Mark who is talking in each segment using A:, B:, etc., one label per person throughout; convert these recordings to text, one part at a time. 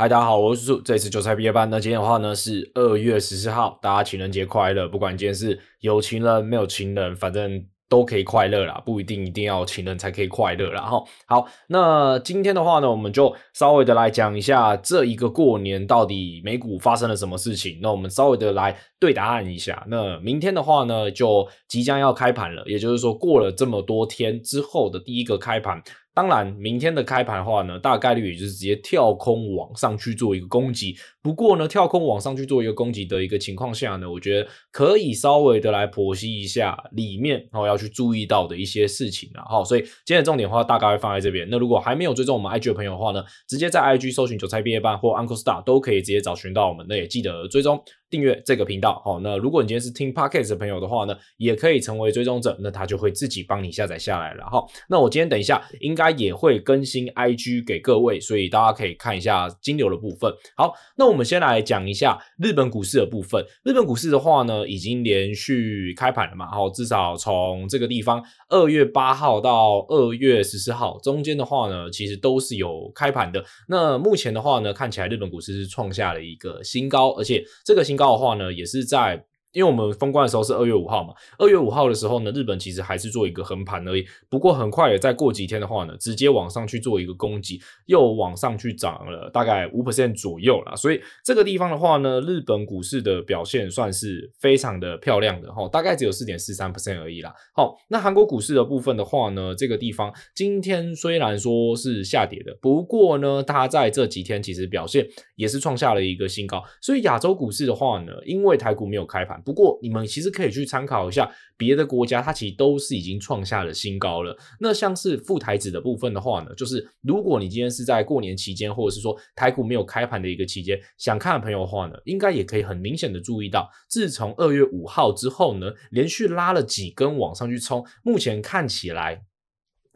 A: 嗨，大家好，我是叔叔，这次韭菜毕业班。那今天的话呢是二月十四号，大家情人节快乐！不管今天是有情人没有情人，反正都可以快乐啦，不一定一定要情人才可以快乐啦。哈。好，那今天的话呢，我们就稍微的来讲一下这一个过年到底美股发生了什么事情。那我们稍微的来对答案一下。那明天的话呢，就即将要开盘了，也就是说过了这么多天之后的第一个开盘。当然，明天的开盘的话呢，大概率也就是直接跳空往上去做一个攻击。不过呢，跳空往上去做一个攻击的一个情况下呢，我觉得可以稍微的来剖析一下里面哦要去注意到的一些事情啊。好，所以今天的重点的话大概会放在这边。那如果还没有追踪我们 IG 的朋友的话呢，直接在 IG 搜寻韭菜毕业班或 Uncle Star 都可以直接找寻到我们。那也记得追踪。订阅这个频道，好，那如果你今天是听 Podcast 的朋友的话呢，也可以成为追踪者，那他就会自己帮你下载下来了，哈。那我今天等一下应该也会更新 IG 给各位，所以大家可以看一下金流的部分。好，那我们先来讲一下日本股市的部分。日本股市的话呢，已经连续开盘了嘛，好，至少从这个地方二月八号到二月十四号中间的话呢，其实都是有开盘的。那目前的话呢，看起来日本股市是创下了一个新高，而且这个新告的话呢，也是在。因为我们封关的时候是二月五号嘛，二月五号的时候呢，日本其实还是做一个横盘而已。不过很快也再过几天的话呢，直接往上去做一个攻击，又往上去涨了大概五 percent 左右啦。所以这个地方的话呢，日本股市的表现算是非常的漂亮的哈，大概只有四点四三 percent 而已啦。好，那韩国股市的部分的话呢，这个地方今天虽然说是下跌的，不过呢，它在这几天其实表现也是创下了一个新高。所以亚洲股市的话呢，因为台股没有开盘。不过，你们其实可以去参考一下别的国家，它其实都是已经创下了新高了。那像是富台指的部分的话呢，就是如果你今天是在过年期间，或者是说台股没有开盘的一个期间，想看的朋友的话呢，应该也可以很明显的注意到，自从二月五号之后呢，连续拉了几根往上去冲，目前看起来。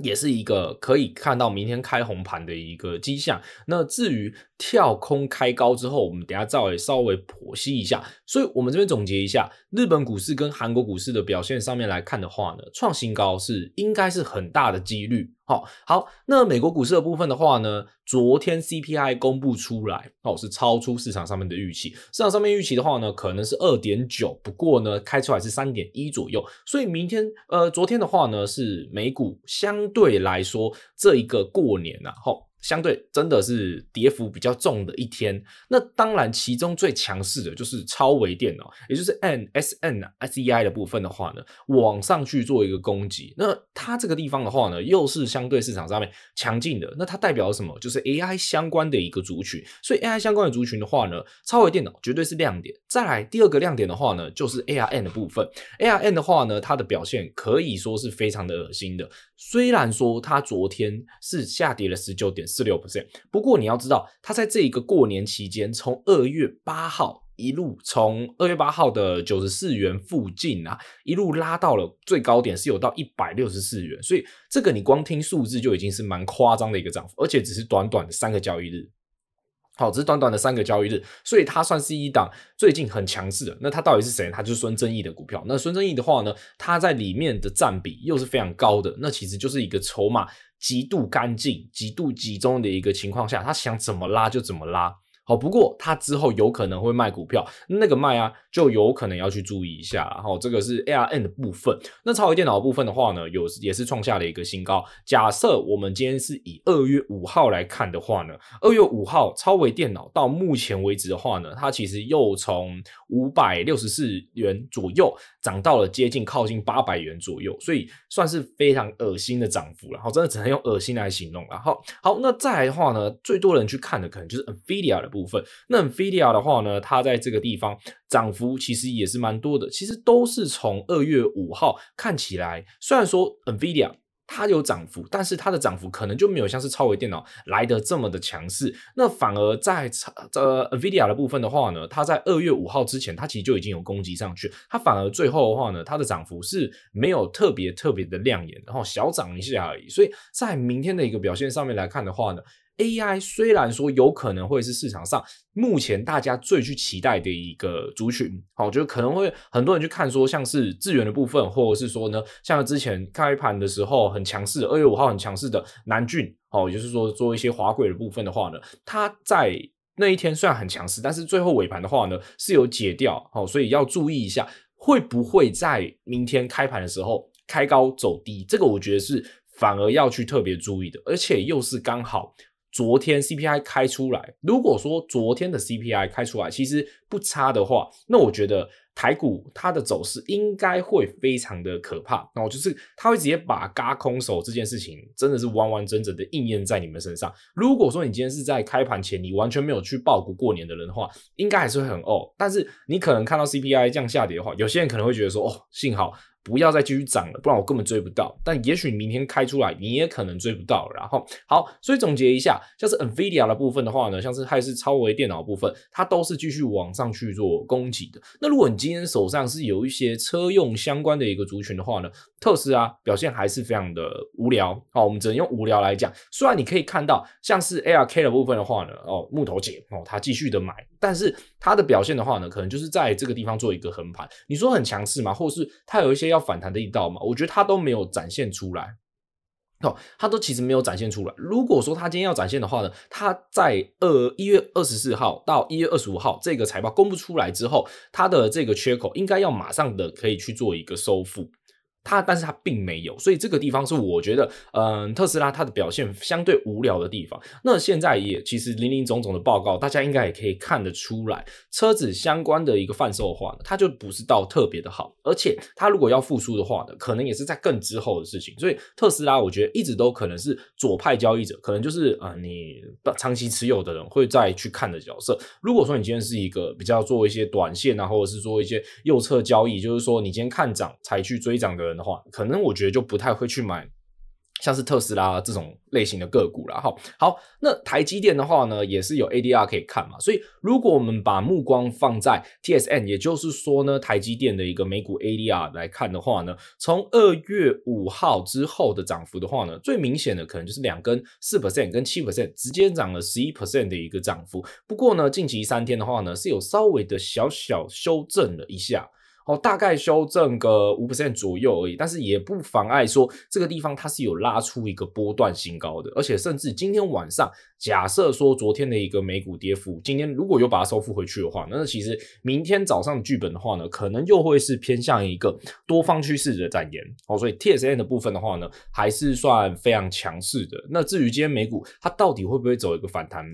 A: 也是一个可以看到明天开红盘的一个迹象。那至于跳空开高之后，我们等下再稍微剖析一下。所以，我们这边总结一下，日本股市跟韩国股市的表现上面来看的话呢，创新高是应该是很大的几率。好，好，那美国股市的部分的话呢，昨天 CPI 公布出来，哦，是超出市场上面的预期。市场上面预期的话呢，可能是二点九，不过呢，开出来是三点一左右。所以明天，呃，昨天的话呢，是美股相对来说这一个过年呐，吼。相对真的是跌幅比较重的一天，那当然其中最强势的就是超微电脑，也就是 N S N S E I 的部分的话呢，往上去做一个攻击。那它这个地方的话呢，又是相对市场上面强劲的，那它代表什么？就是 AI 相关的一个族群。所以 AI 相关的族群的话呢，超微电脑绝对是亮点。再来第二个亮点的话呢，就是 A R N 的部分。A R N 的话呢，它的表现可以说是非常的恶心的。虽然说它昨天是下跌了十九点四六不是不过你要知道，它在这一个过年期间，从二月八号一路从二月八号的九十四元附近啊，一路拉到了最高点是有到一百六十四元，所以这个你光听数字就已经是蛮夸张的一个涨幅，而且只是短短的三个交易日。好，只是短短的三个交易日，所以它算是一档最近很强势的。那它到底是谁？它就是孙正义的股票。那孙正义的话呢，它在里面的占比又是非常高的，那其实就是一个筹码极度干净、极度集中的一个情况下，他想怎么拉就怎么拉。好，不过他之后有可能会卖股票，那个卖啊，就有可能要去注意一下。然后这个是 A R N 的部分。那超微电脑的部分的话呢，有也是创下了一个新高。假设我们今天是以二月五号来看的话呢，二月五号超微电脑到目前为止的话呢，它其实又从五百六十四元左右涨到了接近靠近八百元左右，所以算是非常恶心的涨幅了。好，真的只能用恶心来形容了。好，好，那再来的话呢，最多人去看的可能就是 NVIDIA 的。部分，那 NVIDIA 的话呢，它在这个地方涨幅其实也是蛮多的，其实都是从二月五号看起来，虽然说 NVIDIA 它有涨幅，但是它的涨幅可能就没有像是超微电脑来的这么的强势。那反而在呃 NVIDIA 的部分的话呢，它在二月五号之前，它其实就已经有攻击上去，它反而最后的话呢，它的涨幅是没有特别特别的亮眼，然后小涨一下而已。所以在明天的一个表现上面来看的话呢。AI 虽然说有可能会是市场上目前大家最去期待的一个族群，好，就可能会很多人去看说，像是资源的部分，或者是说呢，像之前开盘的时候很强势，二月五号很强势的南俊，哦，也就是说做一些滑轨的部分的话呢，它在那一天虽然很强势，但是最后尾盘的话呢是有解掉，哦，所以要注意一下，会不会在明天开盘的时候开高走低？这个我觉得是反而要去特别注意的，而且又是刚好。昨天 CPI 开出来，如果说昨天的 CPI 开出来其实不差的话，那我觉得台股它的走势应该会非常的可怕。然后就是它会直接把轧空手这件事情真的是完完整整的应验在你们身上。如果说你今天是在开盘前你完全没有去报股过年的人的话，应该还是会很哦。但是你可能看到 CPI 这样下跌的话，有些人可能会觉得说哦，幸好。不要再继续涨了，不然我根本追不到。但也许明天开出来，你也可能追不到。然后，好，所以总结一下，像是 NVIDIA 的部分的话呢，像是还是超微电脑部分，它都是继续往上去做供给的。那如果你今天手上是有一些车用相关的一个族群的话呢，特斯拉表现还是非常的无聊。好，我们只能用无聊来讲。虽然你可以看到，像是 ARK 的部分的话呢，哦，木头姐哦，它继续的买，但是它的表现的话呢，可能就是在这个地方做一个横盘。你说很强势吗？或是它有一些要反弹的一道嘛，我觉得它都没有展现出来，哦，它都其实没有展现出来。如果说它今天要展现的话呢，它在二一月二十四号到一月二十五号这个财报公布出来之后，它的这个缺口应该要马上的可以去做一个收复。它，但是它并没有，所以这个地方是我觉得，嗯，特斯拉它的表现相对无聊的地方。那现在也其实林林总总的报告，大家应该也可以看得出来，车子相关的一个贩售的话呢，它就不是到特别的好，而且它如果要复苏的话呢，可能也是在更之后的事情。所以特斯拉，我觉得一直都可能是左派交易者，可能就是啊、呃，你长期持有的人会再去看的角色。如果说你今天是一个比较做一些短线啊，或者是做一些右侧交易，就是说你今天看涨才去追涨的。的话，可能我觉得就不太会去买像是特斯拉这种类型的个股了。哈，好，那台积电的话呢，也是有 ADR 可以看嘛。所以如果我们把目光放在 TSM，也就是说呢，台积电的一个美股 ADR 来看的话呢，从二月五号之后的涨幅的话呢，最明显的可能就是两根四 percent 跟七 percent 直接涨了十一 percent 的一个涨幅。不过呢，近期三天的话呢，是有稍微的小小修正了一下。哦，大概修正个五 percent 左右而已，但是也不妨碍说这个地方它是有拉出一个波段新高的，而且甚至今天晚上，假设说昨天的一个美股跌幅，今天如果又把它收复回去的话，那其实明天早上剧本的话呢，可能又会是偏向一个多方趋势的展延。哦，所以 T S N 的部分的话呢，还是算非常强势的。那至于今天美股它到底会不会走一个反弹？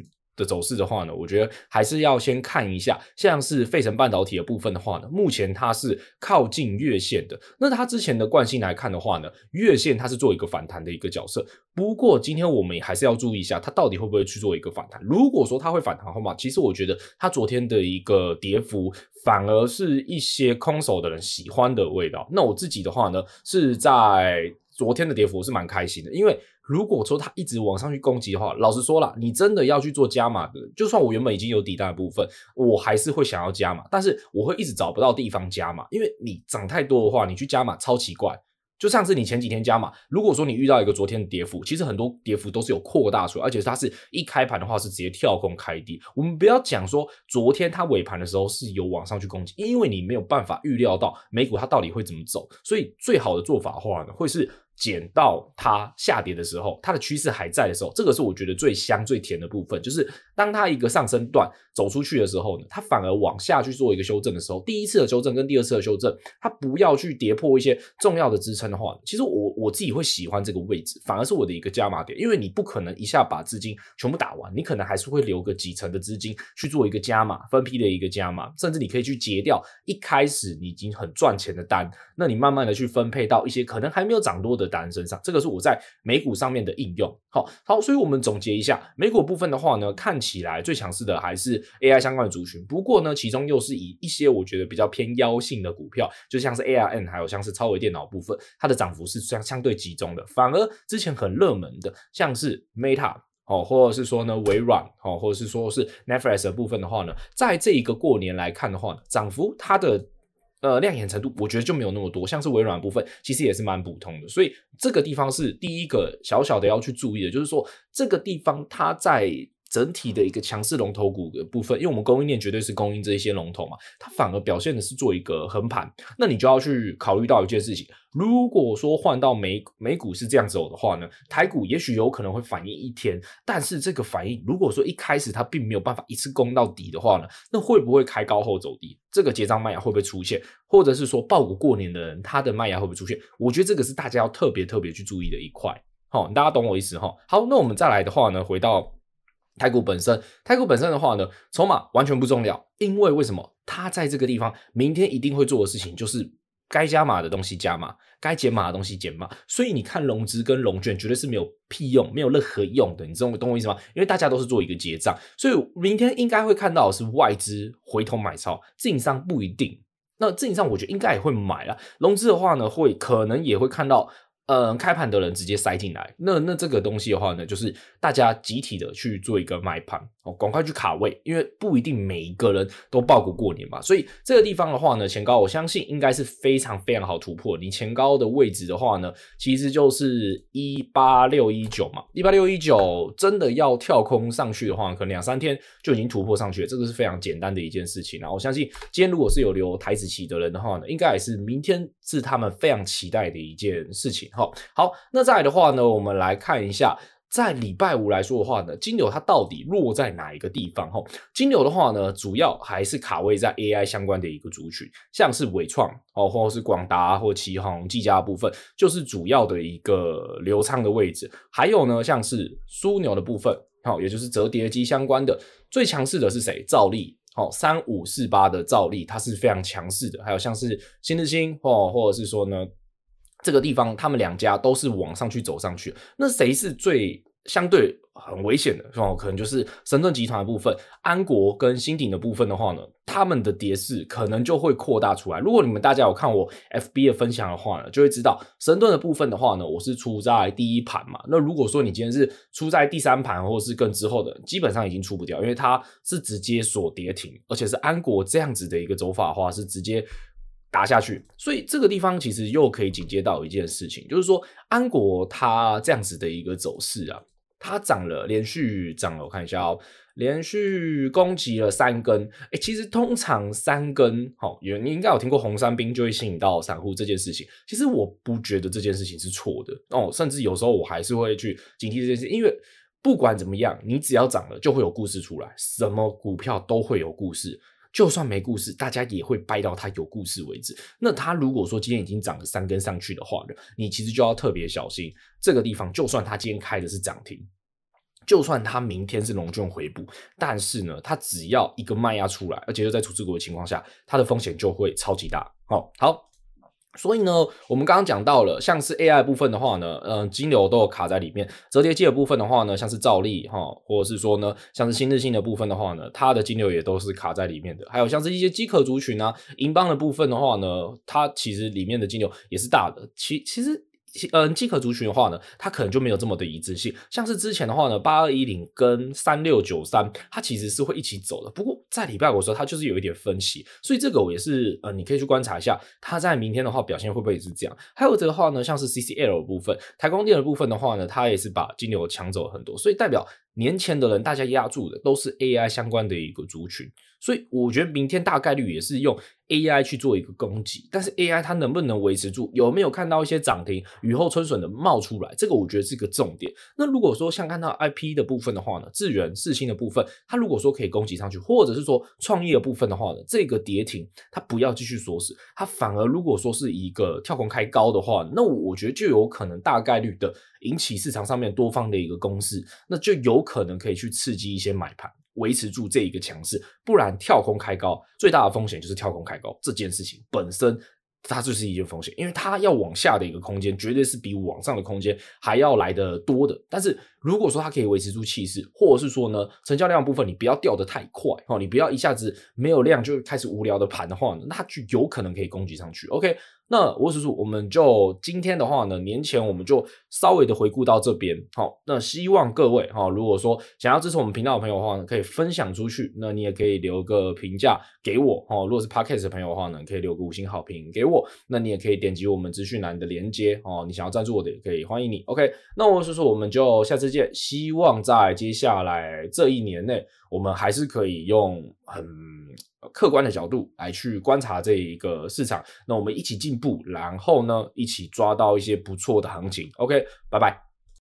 A: 的走势的话呢，我觉得还是要先看一下，像是费城半导体的部分的话呢，目前它是靠近月线的。那它之前的惯性来看的话呢，月线它是做一个反弹的一个角色。不过今天我们也还是要注意一下，它到底会不会去做一个反弹。如果说它会反弹的话，其实我觉得它昨天的一个跌幅，反而是一些空手的人喜欢的味道。那我自己的话呢，是在昨天的跌幅是蛮开心的，因为。如果说它一直往上去攻击的话，老实说了，你真的要去做加码的，就算我原本已经有底单的部分，我还是会想要加码，但是我会一直找不到地方加码，因为你涨太多的话，你去加码超奇怪。就像是你前几天加码，如果说你遇到一个昨天的跌幅，其实很多跌幅都是有扩大出来，而且它是一开盘的话是直接跳空开低。我们不要讲说昨天它尾盘的时候是有往上去攻击，因为你没有办法预料到美股它到底会怎么走，所以最好的做法的话呢，会是。减到它下跌的时候，它的趋势还在的时候，这个是我觉得最香最甜的部分。就是当它一个上升段走出去的时候呢，它反而往下去做一个修正的时候，第一次的修正跟第二次的修正，它不要去跌破一些重要的支撑的话，其实我我自己会喜欢这个位置，反而是我的一个加码点，因为你不可能一下把资金全部打完，你可能还是会留个几成的资金去做一个加码，分批的一个加码，甚至你可以去结掉一开始你已经很赚钱的单，那你慢慢的去分配到一些可能还没有涨多的单身上，这个是我在美股上面的应用。好，好，所以我们总结一下，美股部分的话呢，看起来最强势的还是 AI 相关的族群。不过呢，其中又是以一些我觉得比较偏妖性的股票，就像是 ARM，还有像是超微电脑部分，它的涨幅是相相对集中的。反而之前很热门的，像是 Meta 哦，或者是说呢微软哦，或者是说是 Netflix 的部分的话呢，在这一个过年来看的话呢，涨幅它的。呃，亮眼程度我觉得就没有那么多，像是微软部分，其实也是蛮普通的，所以这个地方是第一个小小的要去注意的，就是说这个地方它在整体的一个强势龙头股的部分，因为我们供应链绝对是供应这一些龙头嘛，它反而表现的是做一个横盘。那你就要去考虑到一件事情，如果说换到美美股是这样走的话呢，台股也许有可能会反应一天，但是这个反应如果说一开始它并没有办法一次攻到底的话呢，那会不会开高后走低？这个结账卖压会不会出现？或者是说报股过年的人，他的卖压会不会出现？我觉得这个是大家要特别特别去注意的一块。好，大家懂我意思哈。好，那我们再来的话呢，回到。台股本身，台股本身的话呢，筹码完全不重要，因为为什么？它在这个地方，明天一定会做的事情就是该加码的东西加码，该减码的东西减码。所以你看融资跟融券绝对是没有屁用，没有任何用的。你懂懂我意思吗？因为大家都是做一个结账，所以明天应该会看到是外资回头买超，自营商不一定。那自营商我觉得应该也会买啦。融资的话呢，会可能也会看到。嗯，开盘的人直接塞进来，那那这个东西的话呢，就是大家集体的去做一个买盘哦，赶快去卡位，因为不一定每一个人都抱股过年嘛，所以这个地方的话呢，前高我相信应该是非常非常好突破。你前高的位置的话呢，其实就是一八六一九嘛，一八六一九真的要跳空上去的话，可能两三天就已经突破上去了，这个是非常简单的一件事情。然后我相信今天如果是有留台子期的人的话呢，应该也是明天是他们非常期待的一件事情。好，那再来的话呢，我们来看一下，在礼拜五来说的话呢，金牛它到底落在哪一个地方？哈，金牛的话呢，主要还是卡位在 AI 相关的一个族群，像是纬创哦，或者是广达或奇鋐、技嘉部分，就是主要的一个流畅的位置。还有呢，像是枢纽的部分，好，也就是折叠机相关的，最强势的是谁？兆利，好，三五四八的兆利，它是非常强势的。还有像是新日兴哦，或者是说呢。这个地方，他们两家都是往上去走上去，那谁是最相对很危险的？哦，可能就是神盾集团的部分，安国跟新鼎的部分的话呢，他们的跌势可能就会扩大出来。如果你们大家有看我 FB 的分享的话呢，就会知道神盾的部分的话呢，我是出在第一盘嘛。那如果说你今天是出在第三盘或是更之后的，基本上已经出不掉，因为它是直接锁跌停，而且是安国这样子的一个走法的话，是直接。打下去，所以这个地方其实又可以紧接到一件事情，就是说安国它这样子的一个走势啊，它涨了，连续涨了，我看一下哦，连续攻击了三根，哎，其实通常三根，好，有你应该有听过红三兵就会吸引到散户这件事情，其实我不觉得这件事情是错的哦，甚至有时候我还是会去警惕这件事，因为不管怎么样，你只要涨了就会有故事出来，什么股票都会有故事。就算没故事，大家也会掰到它有故事为止。那它如果说今天已经涨了三根上去的话呢，你其实就要特别小心这个地方。就算它今天开的是涨停，就算它明天是龙卷回补，但是呢，它只要一个卖压出来，而且又在处置股的情况下，它的风险就会超级大。哦，好。所以呢，我们刚刚讲到了，像是 AI 部分的话呢，嗯、金流都有卡在里面。折叠机的部分的话呢，像是兆利哈，或者是说呢，像是新日新的部分的话呢，它的金流也都是卡在里面的。还有像是一些机壳族群啊，银邦的部分的话呢，它其实里面的金流也是大的。其其实。嗯，机壳族群的话呢，它可能就没有这么的一致性。像是之前的话呢，八二一零跟三六九三，它其实是会一起走的。不过在礼拜五的时候，它就是有一点分歧，所以这个我也是呃，你可以去观察一下，它在明天的话表现会不会也是这样。还有这个话呢，像是 CCL 的部分，台光电的部分的话呢，它也是把金牛抢走了很多，所以代表年前的人大家压住的都是 AI 相关的一个族群，所以我觉得明天大概率也是用。AI 去做一个攻击，但是 AI 它能不能维持住？有没有看到一些涨停、雨后春笋的冒出来？这个我觉得是一个重点。那如果说像看到 IP 的部分的话呢，智原、世芯的部分，它如果说可以攻击上去，或者是说创业的部分的话呢，这个跌停它不要继续锁死，它反而如果说是一个跳空开高的话，那我觉得就有可能大概率的引起市场上面多方的一个攻势，那就有可能可以去刺激一些买盘。维持住这一个强势，不然跳空开高，最大的风险就是跳空开高这件事情本身，它就是一件风险，因为它要往下的一个空间，绝对是比往上的空间还要来的多的。但是如果说它可以维持住气势，或者是说呢，成交量部分你不要掉得太快哦，你不要一下子没有量就开始无聊的盘的话呢，那它就有可能可以攻击上去。OK。那我叔叔，我们就今天的话呢，年前我们就稍微的回顾到这边，好，那希望各位哈，如果说想要支持我们频道的朋友的话呢，可以分享出去，那你也可以留个评价给我，哈，如果是 Podcast 的朋友的话呢，可以留个五星好评给我，那你也可以点击我们资讯栏的连接，哦，你想要赞助我的也可以欢迎你，OK，那我叔叔，我们就下次。希望在接下来这一年内，我们还是可以用很客观的角度来去观察这一个市场。那我们一起进步，然后呢，一起抓到一些不错的行情。OK，拜拜。